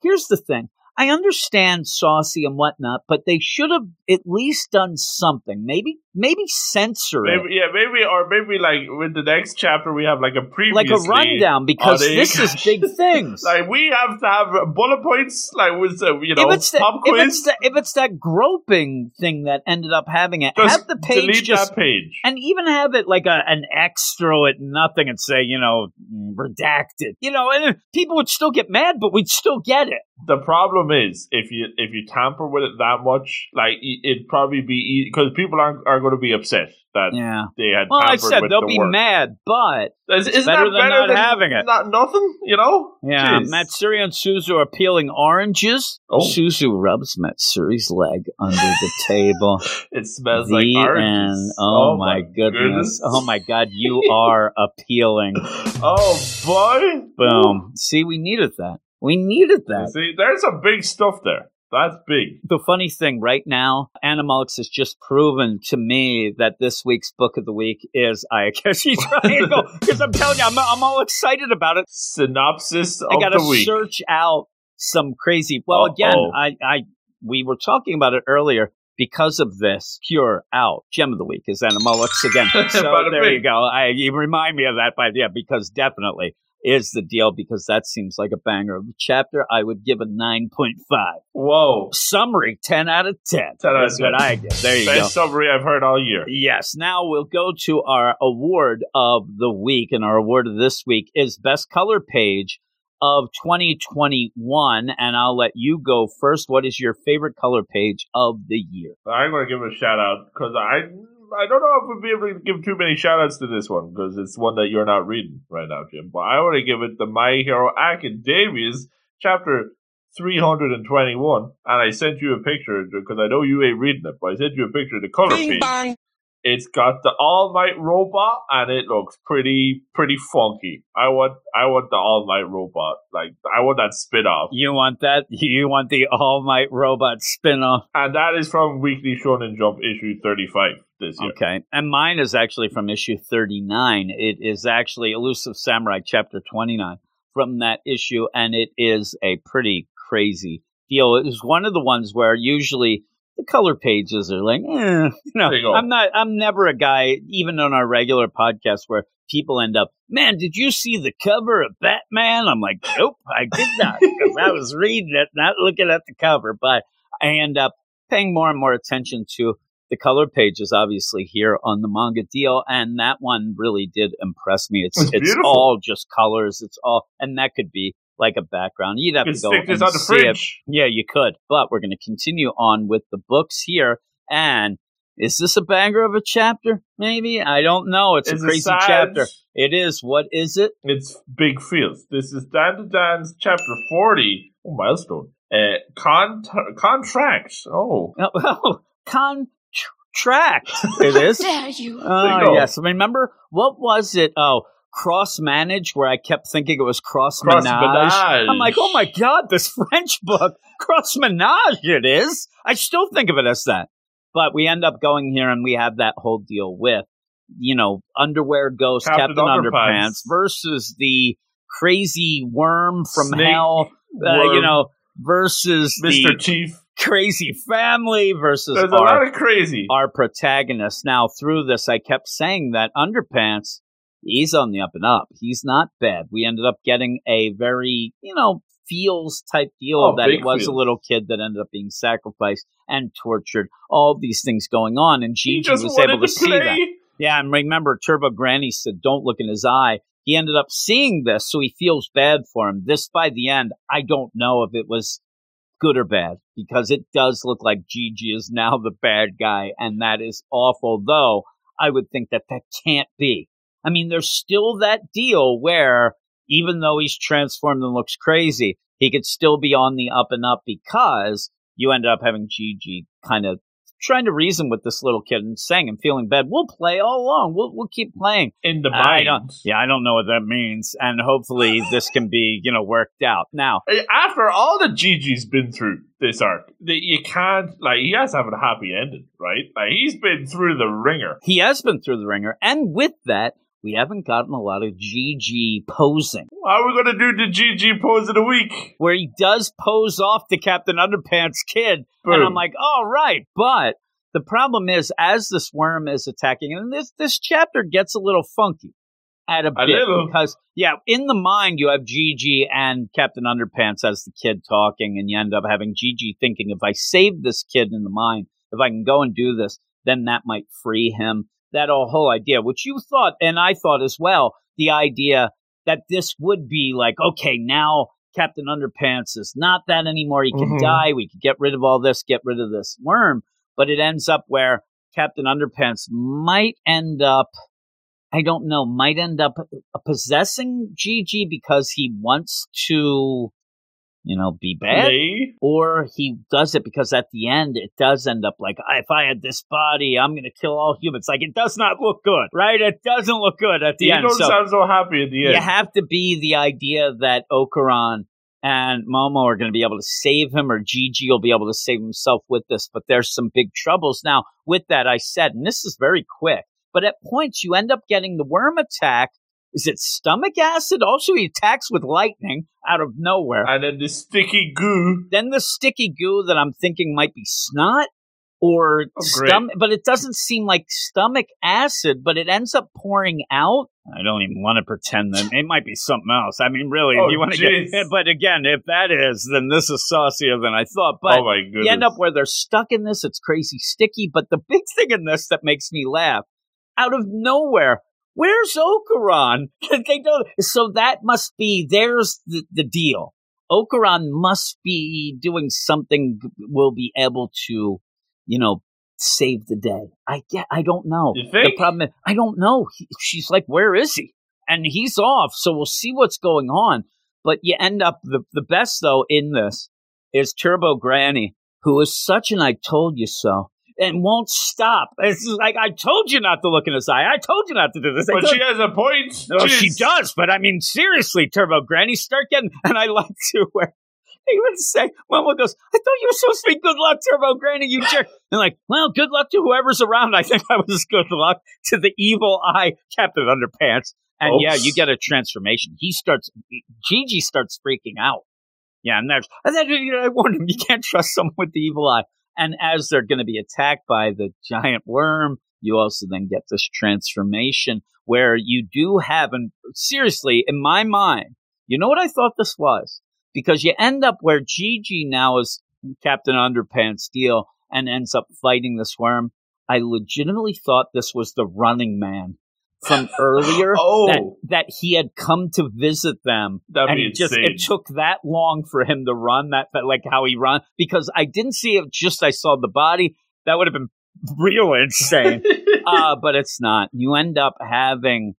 S4: here's the thing. I understand saucy and whatnot, but they should have at least done something. Maybe, maybe censor it,
S5: yeah, maybe, or maybe like with the next chapter we have like a previously,
S4: like a rundown, because this is big things.
S5: Like we have to have bullet points, like with uh, you know
S4: if it's, the,
S5: pop
S4: if, it's the, if it's that groping thing that ended up having it,
S5: just
S4: have the page
S5: delete
S4: just
S5: that page.
S4: and even have it like a, an X throw it nothing and say, you know, redacted. You know, and people would still get mad, but we'd still get it.
S5: The problem is if you if you tamper with it that much, like it- it'd probably be because people aren't are going to be upset that
S4: Yeah.
S5: they had.
S4: Well, I said
S5: with
S4: they'll
S5: the
S4: be
S5: work.
S4: mad, but
S5: Is, isn't
S4: better
S5: that
S4: than
S5: better
S4: not
S5: than
S4: having it.
S5: Not nothing, you know.
S4: Yeah,
S5: Jeez.
S4: Matsuri and Suzu are peeling oranges.
S5: Oh.
S4: Suzu rubs Matsuri's leg under the table.
S5: It smells
S4: the
S5: like
S4: end.
S5: oranges.
S4: Oh, my goodness. Oh my god, you are appealing.
S5: Oh boy!
S4: Boom. See, we needed that. We needed that.
S5: See, there's some big stuff there. That's big.
S4: The funny thing right now, Animalix has just proven to me that this week's book of the week is Ayakashi Triangle. Because I'm telling you, I'm, I'm all excited about it.
S5: Synopsis
S4: I got to
S5: the week.
S4: search out some crazy. Well, again,
S5: Uh-oh.
S4: I, I, we were talking about it earlier. Because of this, Pure Out Gem of the Week is Animalix again. So there you go. I, you remind me of that, but yeah, because definitely is the deal. Because that seems like a banger of a chapter. I would give a nine point five.
S5: Whoa!
S4: Summary ten out of ten.
S5: 10 out of
S4: That's what
S5: 10.
S4: I get. There you
S5: Best
S4: go.
S5: summary I've heard all year.
S4: Yes. Now we'll go to our award of the week, and our award of this week is best color page of 2021. And I'll let you go first. What is your favorite color page of the year?
S5: I'm going to give a shout out because I I don't know if we'll be able to give too many shout outs to this one because it's one that you're not reading right now, Jim. But I want to give it the My Hero Academia's chapter 321. And I sent you a picture because I know you ain't reading it, but I sent you a picture of the color page. It's got the All Might robot, and it looks pretty, pretty funky. I want, I want the All Might robot. Like, I want that spin off,
S4: You want that? You want the All Might Robot spin off?
S5: and that is from Weekly Shonen Jump issue thirty-five this year.
S4: Okay. And mine is actually from issue 39. It is actually Elusive Samurai chapter 29 from that issue, and it is a pretty crazy deal. It was one of the ones where usually the color pages are like, eh, you know,
S5: you.
S4: I'm not, I'm never a guy, even on our regular podcast, where people end up, man, did you see the cover of Batman? I'm like, nope, I did not, because I was reading it, not looking at the cover, but I end up paying more and more attention to the color pages, obviously, here on the manga deal, and that one really did impress me. It's
S5: It's
S4: it's all just colors. It's all, and that could be like a background. You'd have
S5: You
S4: to go
S5: stick this
S4: and
S5: on the
S4: see it. Yeah, you could. But we're going to continue on with the books here. And is this a banger of a chapter? Maybe. I don't know. It's,
S5: It's
S4: a crazy
S5: sad-
S4: chapter. It is. What is it?
S5: It's big feels. This is Dandadan's chapter 40. Oh, milestone. Uh, con- contract. Oh.
S4: Oh, con- track. It is.
S2: Dare you?
S4: Oh yes. Remember what was it? Oh, cross manage, where I kept thinking it was cross menage. I'm like, oh my god, this French book, cross menage. It is. I still think of it as that. But we end up going here, and we have that whole deal with, you know, underwear ghost
S5: Captain
S4: Captain,
S5: Underpants.
S4: Underpants versus the crazy worm from
S5: Snake
S4: hell. Uh, you know, versus
S5: Mr.
S4: the
S5: Chief.
S4: crazy family versus
S5: There's a
S4: our
S5: lot of crazy.
S4: our protagonist. Now, through this, I kept saying that Underpants, he's on the up and up. He's not bad. We ended up getting a very, you know, feels type deal
S5: Oh,
S4: that it was
S5: feels.
S4: a little kid that ended up being sacrificed and tortured. All these things going on, and Gigi was able to,
S5: to
S4: see that. Yeah, and remember, Turbo Granny said, "Don't look in his eye." He ended up seeing this, so he feels bad for him. This, by the end, I don't know if it was good or bad because it does look like Gigi is now the bad guy, and that is awful. Though I would think that that can't be. I mean, there's still that deal where even though he's transformed and looks crazy, he could still be on the up and up because you end up having Gigi kind of trying to reason with this little kid and saying and feeling bad. We'll play all along. We'll we'll keep playing.
S5: In the mind.
S4: Yeah, I don't know what that means, and hopefully this can be you know worked out. Now,
S5: After all that Gigi's been through this arc, that you can't like he has to have a happy ending, right? Like he's been through the ringer.
S4: he has been through the ringer, and with that, we haven't gotten a lot of Gigi posing.
S5: How are we gonna do the Gigi pose of the week?
S4: where he does pose off to Captain Underpants kid. And I'm like, all right. But the problem is, as this worm is attacking, and this, this chapter gets a little funky at a,
S5: A
S4: bit.
S5: little.
S4: Because, yeah, in the mind, you have Gigi and Captain Underpants as the kid talking, and you end up having Gigi thinking, if I save this kid in the mind, if I can go and do this, then that might free him. That whole idea, which you thought, and I thought as well, the idea that this would be like, okay, now Captain Underpants is not that anymore. He can
S5: Mhm.
S4: die. We can get rid of all this, get rid of this worm. But it ends up where Captain Underpants might end up, I don't know, might end up possessing Gigi because he wants to, you know, be bad or he does it because at the end it does end up like if I had this body, I'm gonna kill all humans. Like it does not look good, right? It doesn't look good at the
S5: You
S4: end.
S5: don't
S4: So
S5: sound so happy at the end.
S4: you have to be the idea that Okarun and Momo are going to be able to save him, or Gigi will be able to save himself with this. But there's some big troubles now. With that, I said, and this is very quick. But at points, you end up getting the worm attack. Is it stomach acid? Also, he attacks with lightning out of nowhere
S5: and then the sticky goo.
S4: then the sticky goo that I'm thinking might be snot or
S5: Oh,
S4: stomach, but it doesn't seem like stomach acid, but it ends up pouring out. I don't even want to pretend that it might be something else. I mean, really,
S5: Oh,
S4: if you want to
S5: jeez.
S4: get, but again, if that is, then this is saucier than I thought. But
S5: oh
S4: you end up where they're stuck in this. It's crazy sticky. But the big thing in this that makes me laugh, out of nowhere, where's Okarun? they don't. So that must be. There's the, the deal. Okarun must be doing something. Will be able to, you know, save the day. I get. I don't know.
S5: You
S4: The problem is, I don't know. He, she's like, where is he? And he's off. So we'll see what's going on. But you end up the the best though in this is Turbo Granny, who is such an I told you so and won't stop. It's like I told you not to look in his eye. I told you not to do this.
S5: But she has a point.
S4: no, she does, but I mean, seriously, Turbo Granny, start getting. And I like to where they would say, Mama goes, I thought you were supposed to be good luck, Turbo Granny, you jerk. And like, well, good luck to whoever's around. I think I was good luck to the evil eye Captain Underpants. And yeah, you get a transformation. He starts, Gigi starts freaking out. Yeah, and there's, and then, you know, I warned him, you can't trust someone with the evil eye. And as they're going to be attacked by the giant worm, you also then get this transformation where you do have, and seriously, in my mind, you know what I thought this was? Because you end up where Gigi now is Captain Underpants deal and ends up fighting this worm. I legitimately thought this was the running man from earlier
S5: Oh.
S4: that, that he had come to visit them.
S5: That'd
S4: and it just it took that long for him to run that like how he run because I didn't see it just I saw the body. That would have been real insane. Uh but it's not. You end up having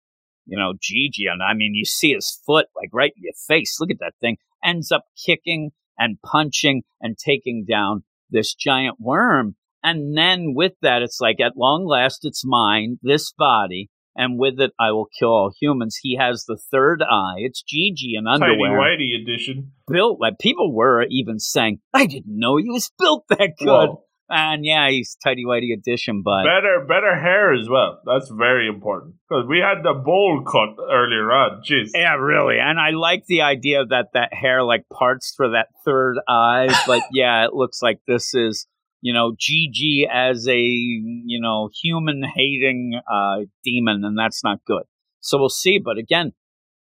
S4: you know Gigi and I mean you see his foot like right in your face. Look at that thing. Ends up kicking and punching and taking down this giant worm. And then with that, it's like, at long last, it's mine, this body, and with it, I will kill all humans. He has the third eye. It's Gigi in
S5: Tiny
S4: underwear.
S5: Whitey edition.
S4: Built like people were even saying, I didn't know he was built that good.
S5: Whoa.
S4: And yeah, he's tidy whitey edition, but
S5: Better, better hair as well. That's very important because we had the bowl cut earlier on. Jeez.
S4: yeah, really. And I like the idea that that hair like parts for that third eye. But yeah, it looks like this is, you know, Gigi as a, you know, human hating uh, demon, and that's not good. So we'll see. But again,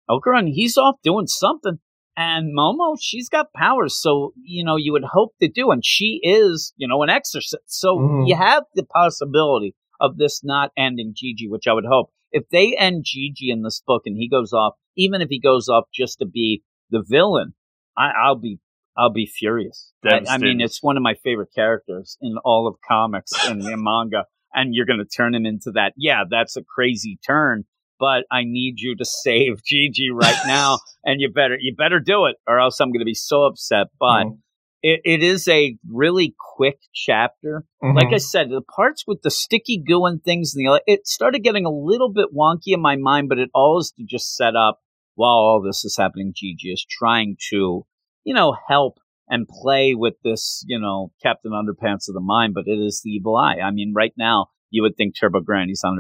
S4: Okarun, he's off doing something. And Momo, she's got powers. So, you know, you would hope to do. And she is, you know, an exorcist. So
S5: Mhm.
S4: you have the possibility of this not ending Gigi, which I would hope. If they end Gigi in this book and he goes off, even if he goes off just to be the villain, I, I'll be I'll be furious. I, I mean, it's one of my favorite characters in all of comics and the manga, and you're going to turn him into that. Yeah, that's a crazy turn, but I need you to save Gigi right now, and you better you better do it, or else I'm going to be so upset. But
S5: Mhm.
S4: it, it is a really quick chapter. Like I said, the parts with the sticky goo and things, and the it started getting a little bit wonky in my mind, but it all is to just set up while all this is happening. Gigi is trying to, you know, help and play with this, you know, Captain Underpants of the mind, but it is the evil eye. I mean, right now you would think Turbo Granny's 100%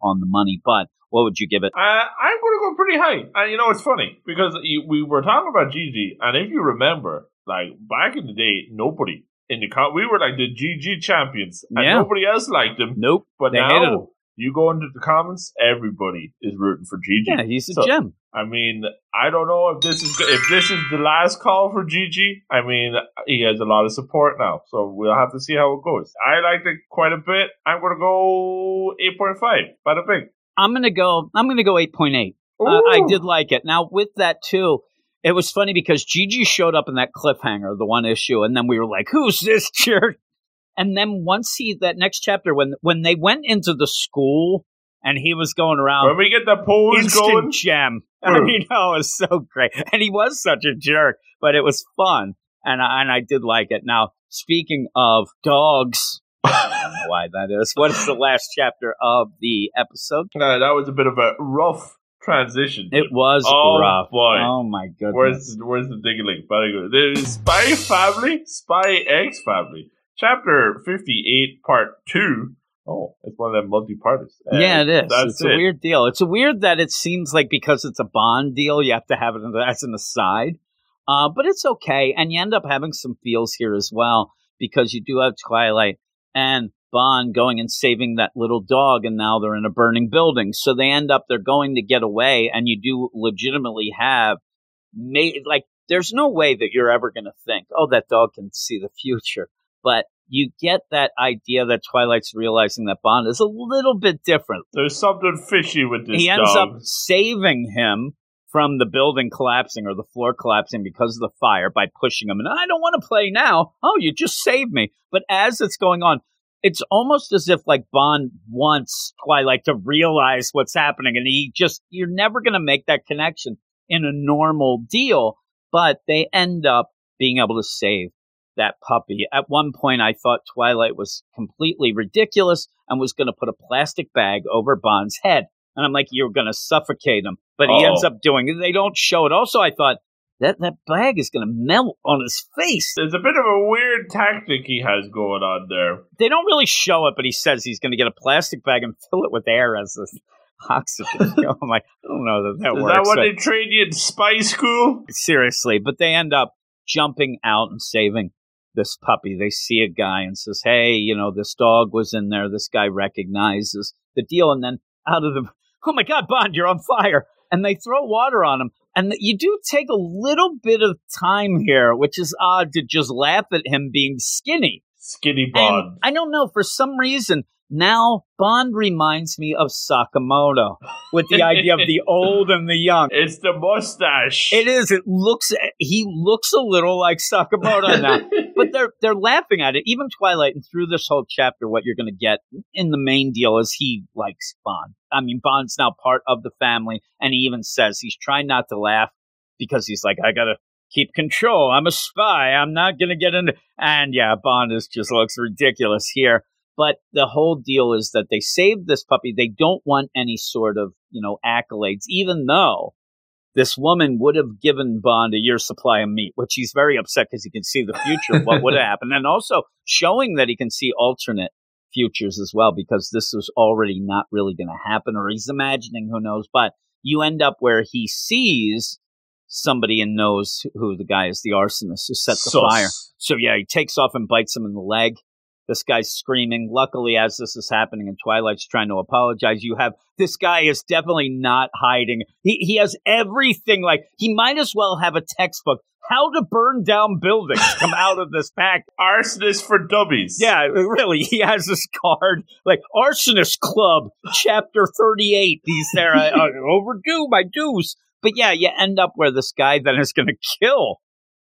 S4: on the money, but what would you give it?
S5: Uh, I'm going to go pretty high. And you know, it's funny because we were talking about Gigi, and if you remember, like back in the day, nobody in the con- we were like the GG champions, and
S4: Yeah.
S5: nobody else liked him.
S4: Nope.
S5: But
S4: they
S5: now you go into the comments, everybody is rooting for Gigi.
S4: Yeah, he's a
S5: So-
S4: gem.
S5: I mean, I don't know if this is if this is the last call for Gigi. I mean, he has a lot of support now, so we'll have to see how it goes. I liked it quite a bit. I'm to go eight point five. By the big.
S4: I'm gonna go. I'm gonna go 8.8. Uh, I did like it. Now with that too, it was funny because Gigi showed up in that cliffhanger, the one issue, and then we were like, "Who's this jerk?" And then once he that next chapter, when when they went into the school and he was going around,
S5: When we get the pose
S4: instant
S5: going,
S4: gem. I mean, oh, it was so great, and he was such a jerk, but it was fun, and I, and I did like it. Now speaking of dogs. I don't know why that is. What is the last chapter of the episode?
S5: Uh, that was a bit of a rough transition.
S4: It was
S5: Oh,
S4: rough.
S5: boy.
S4: Oh my goodness.
S5: Where's where's the diggling? Very good. There's Spy Family, Spy X Family, Chapter Fifty Eight, Part Two. Oh, it's one of them multi-parters. Uh,
S4: yeah, it is.
S5: That's
S4: it's
S5: it.
S4: a weird deal. It's weird that it seems like because it's a bond deal, you have to have it as an aside. Uh, but it's okay, and you end up having some feels here as well because you do have Twilight and Bond going and saving that little dog, and now they're in a burning building. So they end up they're going to get away, and you do legitimately have made like there's no way that you're ever going to think, oh, that dog can see the future, but you get that idea that Twilight's realizing that Bond is a little bit different.
S5: There's something fishy with this
S4: he ends
S5: dog.
S4: up saving him from the building collapsing or the floor collapsing because of the fire by pushing him. And I don't want to play now. Oh, you just saved me. But as it's going on, it's almost as if like Bond wants Twilight to realize what's happening, and he just you're never going to make that connection in a normal deal. But they end up being able to save that puppy. At one point, I thought Twilight was completely ridiculous and was going to put a plastic bag over Bond's head. And I'm like, you're going to suffocate him. But he
S5: Uh-oh.
S4: ends oh. up doing it. They don't show it. Also, I thought that that bag is going to melt on his face.
S5: There's a bit of a weird tactic he has going on there.
S4: They don't really show it, but he says he's going to get a plastic bag and fill it with air as a oxygen. You know, I'm like, I don't know that that
S5: Is
S4: works.
S5: Is that what
S4: but-
S5: they train you in spy school?
S4: seriously, but they end up jumping out and saving this puppy. They see a guy and says, "Hey, you know, this dog was in there. This guy recognizes the deal." And then out of the, oh my God, Bond, you're on fire! And they throw water on him. And you do take a little bit of time here, which is odd to just laugh at him being skinny.
S5: Skinny
S4: And
S5: Bond.
S4: I don't know, for some reason, now Bond reminds me of Sakamoto with the idea of the old and the young.
S5: It's the mustache.
S4: It is. It looks. He looks a little like Sakamoto now, but they're they're laughing at it. Even Twilight, and through this whole chapter, what you're going to get in the main deal is he likes Bond. I mean, Bond's now part of the family, and he even says he's trying not to laugh because he's like, I gotta keep control. I'm a spy. I'm not going to get into. And yeah, Bond is just looks ridiculous here. But the whole deal is that they saved this puppy. They don't want any sort of, you know, accolades, even though this woman would have given Bond a year's supply of meat, which he's very upset because he can see the future of what would have happened. And also showing that he can see alternate futures as well, because this is already not really going to happen, or he's imagining, who knows. But you end up where he sees somebody and knows who the guy is, the arsonist who set the
S5: Sus.
S4: fire. So yeah, he takes off and bites him in the leg. This guy's screaming. Luckily, as this is happening and Twilight's trying to apologize, you have this guy is definitely not hiding. He he has everything. Like he might as well have a textbook. How to burn down buildings come out of this pack.
S5: Arsonist for dummies.
S4: Yeah, really. He has this card, like Arsonist Club, Chapter 38. He's there, uh, overdue my dues. But yeah, you end up where this guy then is going to kill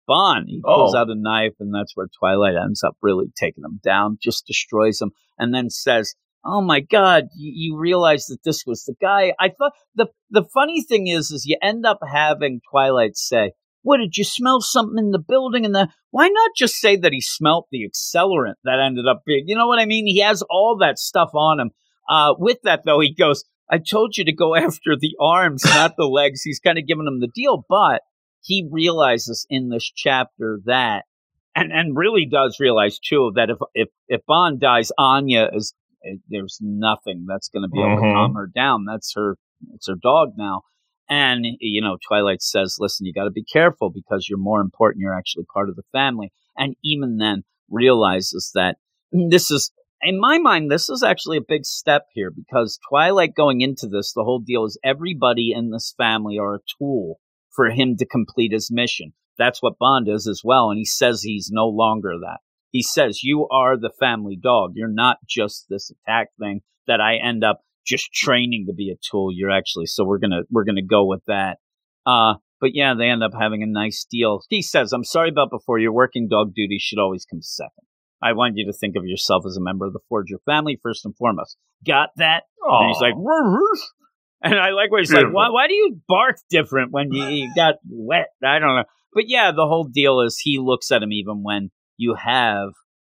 S4: Bond. He pulls
S5: Oh.
S4: out a knife, and that's where Twilight ends up really taking him down, just destroys him, and then says, "Oh my God, you, you realize that this was the guy." I thought the the funny thing is, is you end up having Twilight say, "What did you smell something in the building?" And the why not just say that he smelt the accelerant that ended up being, you know what I mean? He has all that stuff on him. Uh, with that though, he goes, I told you to go after the arms, not the legs. He's kind of giving him the deal, but he realizes in this chapter that, and, and really does realize too, that if, if, if Bond dies, Anya is, eh, there's nothing that's going to be able to
S5: Mhm.
S4: calm her down. That's her, it's her dog now. And, you know, Twilight says, listen, you got to be careful because you're more important. You're actually part of the family. And even then realizes that this is, in my mind, this is actually a big step here because Twilight going into this, the whole deal is everybody in this family are a tool for him to complete his mission. That's what Bond is as well. And he says he's no longer that. He says, you are the family dog. You're not just this attack thing that I end up just training to be a tool. You're actually, so we're going to, we're going to go with that. Uh, but yeah, they end up having a nice deal. He says, I'm sorry about before. Your working dog duty should always come second. I want you to think of yourself as a member of the Forger family first and foremost. Got that? And he's like. And I like what he's like, why, why do you bark different when you, you got wet? I don't know. But yeah, the whole deal is he looks at him even when you have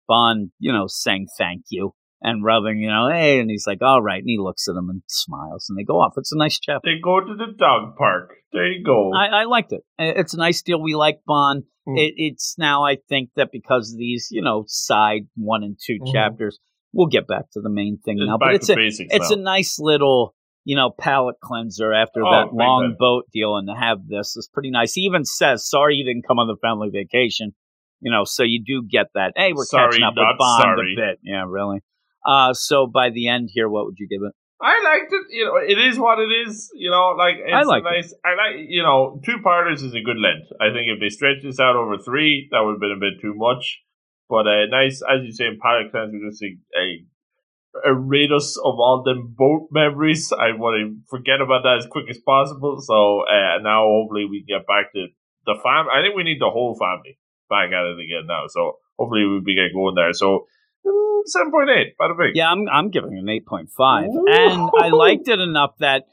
S4: Bond, you know, saying thank you and rubbing, you know, hey, and he's like, all right. And he looks at him and smiles and they go off. It's a nice chapter.
S5: They go to the dog park. There you go.
S4: I, I liked it. It's a nice deal. We like Bond.
S5: Mm.
S4: It, it's now, I think that because of these, you know, side one and 2
S5: Mhm.
S4: chapters, we'll get back to the main thing
S5: It's
S4: now. But it's a,
S5: basics
S4: it's a nice little, you know, palate cleanser after
S5: Oh,
S4: that long
S5: time.
S4: boat deal, and to have this is pretty nice. He even says, "Sorry, you didn't come on the family vacation." You know, so you do get that. Hey, we're
S5: Sorry,
S4: catching up with Bond
S5: sorry.
S4: a bit. Yeah, really. Uh, so by the end here, what would you give it?
S5: I liked it. You know, it is what it is. You know, like it's
S4: I liked it.
S5: I like. You know, two parters is a good length. I think if they stretch this out over three, that would have been a bit too much. But uh, nice, as you say, in Pilot Cleanse, just a, a, a rid us of all them boat memories. I want to forget about that as quick as possible. So uh, now, hopefully, we get back to the fam. I think we need the whole family back at it again now. So hopefully, we we get going there. So mm, seven point eight. Bada big.
S4: Yeah, I'm I'm giving an eight point five, and I liked it enough that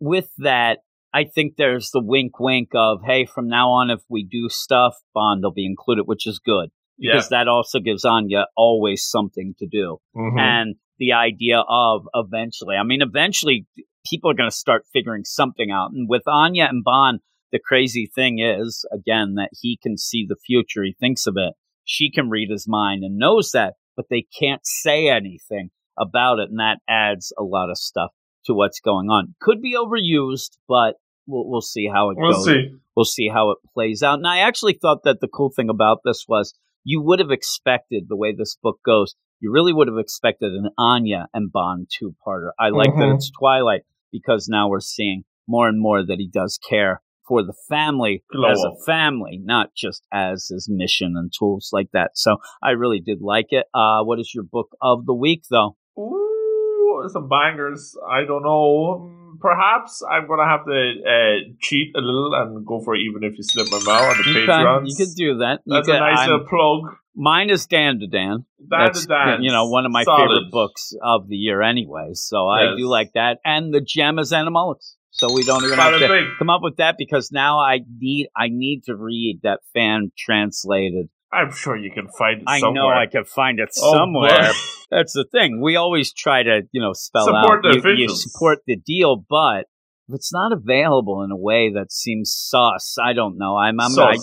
S4: with that, I think there's the wink, wink of hey, from now on, if we do stuff, Bond will be included, which is good
S5: Yeah.
S4: because that also gives Anya always something to do.
S5: Mhm.
S4: and the idea of eventually, I mean, eventually people are going to start figuring something out. And with Anya and Bond, the crazy thing is, again, that he can see the future. He thinks of it. She can read his mind and knows that, but they can't say anything about it. And that adds a lot of stuff to what's going on. Could be overused, but we'll, we'll see how it
S5: We'll
S4: goes
S5: see.
S4: we'll see how it plays out. And I actually thought that the cool thing about this was you would have expected the way this book goes. You really would have expected an Anya and Bond two parter. I like that
S5: Mhm.
S4: it's Twilight because now we're seeing more and more that he does care for the family
S5: Glow
S4: as a family, not just as his mission and tools like that. So I really did like it. Uh, what is your book of the week though?
S5: Ooh, some bangers. I don't know. Perhaps I'm gonna have to uh, cheat a little and go for even if you slip my mouth on the
S4: Okay,
S5: Patreons.
S4: you could do that. You
S5: That's
S4: could-
S5: a nice plug.
S4: Mine is
S5: Dandadan.
S4: That's
S5: Dan.
S4: you know one of my
S5: Solid.
S4: favorite books of the year anyway. So I do like that. And the gem is Animalix. So we don't even have to come up with that because now I need I need to read that fan translated.
S5: I'm sure you can find it
S4: I
S5: somewhere.
S4: know I could find it
S5: Oh,
S4: somewhere. That's the thing. We always try to, you know, spell
S5: Support
S4: out
S5: the
S4: you, you support the deal, but if it's not available in a way that seems sus, I don't know. I'm, I'm I,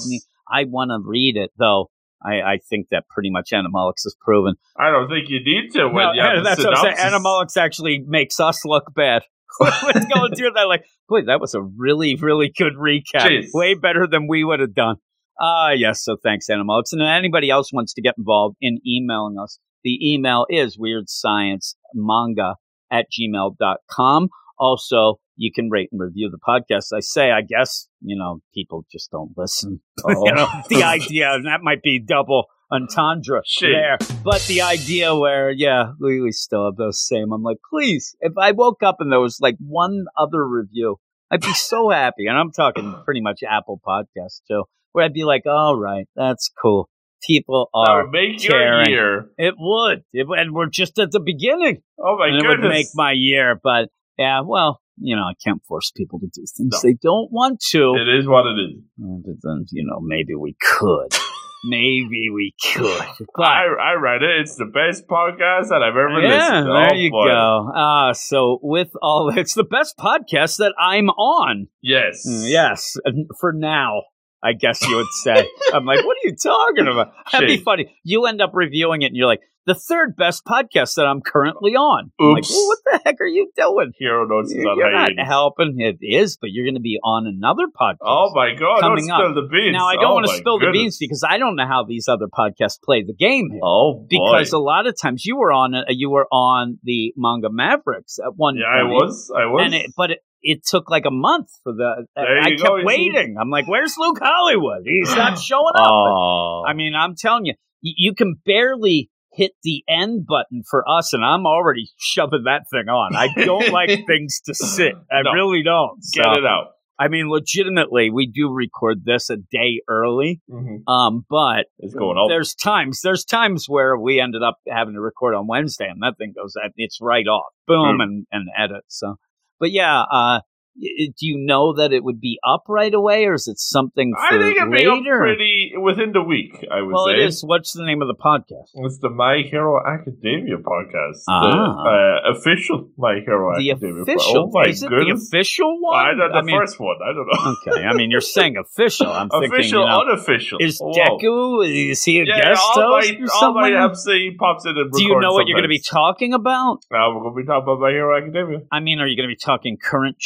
S4: I want to read it though. I, I think that pretty much Animalix has proven.
S5: I don't think you need to when
S4: No,
S5: you have the
S4: that's what I'm saying. Animalix actually makes us look bad. What's going through that? Like, boy, that was a really, really good recap.
S5: Jeez.
S4: Way better than we would have done. Ah, yes. So thanks, Animalix. And anybody else wants to get involved in emailing us, the email is weirdsciencemanga at gmail.com. Also, you can rate and review the podcast. I say, I guess, you know, people just don't listen. You know, the idea, and that might be double entendre
S5: Shit.
S4: there. But the idea where, yeah, we, we still have those same. I'm like, please, if I woke up and there was like one other review, I'd be so happy. And I'm talking pretty much Apple Podcasts too, where I'd be like, all right, that's cool. People
S5: That
S4: are.
S5: would make
S4: caring.
S5: your year.
S4: It would. It, and we're just at the beginning.
S5: Oh my
S4: and it would make my year. But yeah, well, you know, I can't force people to do things
S5: No.
S4: they don't want to.
S5: It is what it is.
S4: But then, you know, maybe we could. maybe we could. But
S5: I, I read it. It's the best podcast that I've ever
S4: yeah,
S5: listened to.
S4: there
S5: Oh,
S4: you
S5: boy.
S4: go. Uh, so with all, it's the best podcast that I'm on.
S5: Yes.
S4: Mm, Yes, and for now, I guess you would say. I'm like, what are you talking about? That'd be funny. You end up reviewing it, and you're like, the third best podcast that I'm currently on. I'm like,
S5: Oops.
S4: well, what the heck are you doing?
S5: Hero Notes is on
S4: You're not helping. It is, but you're going to be on another podcast.
S5: Oh my god!
S4: Coming
S5: don't
S4: up.
S5: spill the beans.
S4: Now I don't
S5: Oh
S4: want to spill the beans because I don't know how these other podcasts play the game here.
S5: Oh boy.
S4: because a lot of times you were on uh, you were on the manga Mavericks at one
S5: yeah, I was. I was.
S4: and it, but it, it took like a month for the.
S5: There
S4: I kept
S5: go, you see?
S4: waiting. I'm like, "Where's Luke Hollywood? He's not showing up."
S5: oh.
S4: I mean, I'm telling you, you, you can barely hit the end button for us, and I'm already shoving that thing on. I don't like things to sit. I
S5: No.
S4: really don't.
S5: get it out.
S4: I mean, legitimately, we do record this a day early,
S5: Mhm.
S4: um, but
S5: It's going up.
S4: there's times there's times where we ended up having to record on Wednesday, and that thing goes it's right off, boom,
S5: Mm.
S4: and and edit. So, but yeah, uh, do you know that it would be up right away, or is it something for
S5: I think it'd be up
S4: later?
S5: pretty within the week. I would
S4: well,
S5: say.
S4: it is. What's the name of the podcast?
S5: It's the My Hero Academia podcast.
S4: Ah.
S5: The uh, official My Hero
S4: The
S5: Academia.
S4: official?
S5: Oh my
S4: is it
S5: goodness.
S4: the official one?
S5: I don't, the
S4: I mean,
S5: first one. I don't know.
S4: okay. I mean, you're saying official. I'm thinking,
S5: official,
S4: you know,
S5: unofficial.
S4: is. Deku? Is he a
S5: Yeah,
S4: guest host
S5: my,
S4: or
S5: all my
S4: something?
S5: MC pops in and
S4: Do you know what you're going to be talking about?
S5: Now we're going to be talking about My Hero Academia.
S4: I mean, are you going to be talking current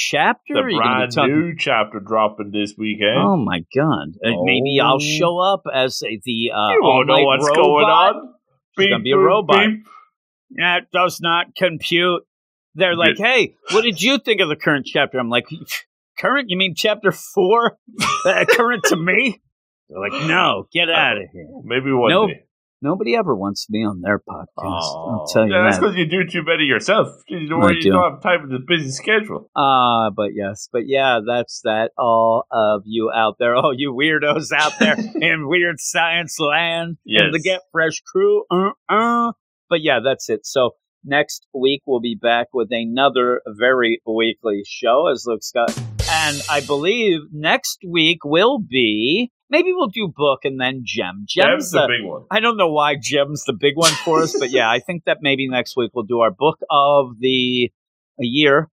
S4: chapter?
S5: The
S4: or are you gonna be
S5: brand new chapter dropping this weekend.
S4: Oh my god! Uh, Maybe I'll
S5: Oh.
S4: show up as the uh,
S5: you won't know what's
S4: robot.
S5: going on.
S4: She's gonna be a robot.
S5: beep.
S4: That does not compute. They're like, "Hey, what did you think of the current chapter?" I'm like, "Current? You mean chapter four? Uh, current to me?" They're like, "No, get out of here."
S5: Maybe one day.
S4: Nobody ever wants me on their podcast. I'll tell you
S5: yeah, that's because you do too many yourself. You don't, you
S4: do.
S5: don't have time for the busy schedule.
S4: Uh, but yes, but yeah, that's that. All of you out there, all you weirdos out there in weird science land, and the Get Fresh crew. Uh, uh. But yeah, that's it. So next week we'll be back with another very weekly show, as Luke Scott, and I believe next week will be maybe we'll do book and then gem.
S5: Gem's
S4: Gem's
S5: the
S4: the
S5: big one.
S4: I don't know why Gem's the big one for us, but yeah, I think that maybe next week we'll do our book of the a year,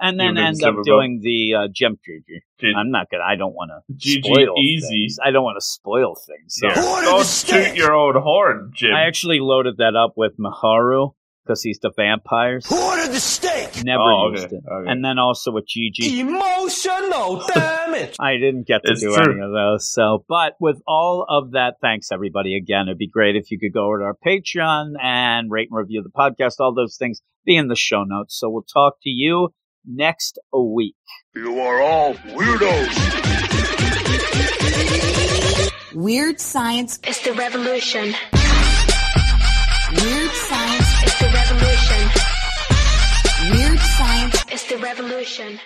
S4: and then end
S5: December
S4: up doing the uh, Gem Gigi.
S5: Did-
S4: I'm not gonna. I don't want to
S5: GG
S4: spoil
S5: easy.
S4: things. I don't want to spoil things. So
S5: Yeah. Don't toot your own horn, Jim.
S4: I actually loaded that up with Miharu because he's the vampires.
S6: Who ordered the steak?
S4: Never
S5: Oh,
S4: used
S5: okay,
S4: it,
S5: okay.
S4: and then also with Gigi.
S6: Emotional damage.
S4: I didn't get to
S5: It's
S4: do
S5: true.
S4: any of those. So, but with all of that, thanks everybody again. It'd be great if you could go over to our Patreon and rate and review the podcast. All those things be in the show notes. So we'll talk to you next week.
S1: You are all weirdos.
S2: Weird science.
S3: is the revolution.
S2: Weird science.
S3: It's the revolution.
S2: Weird science.
S3: It's the revolution.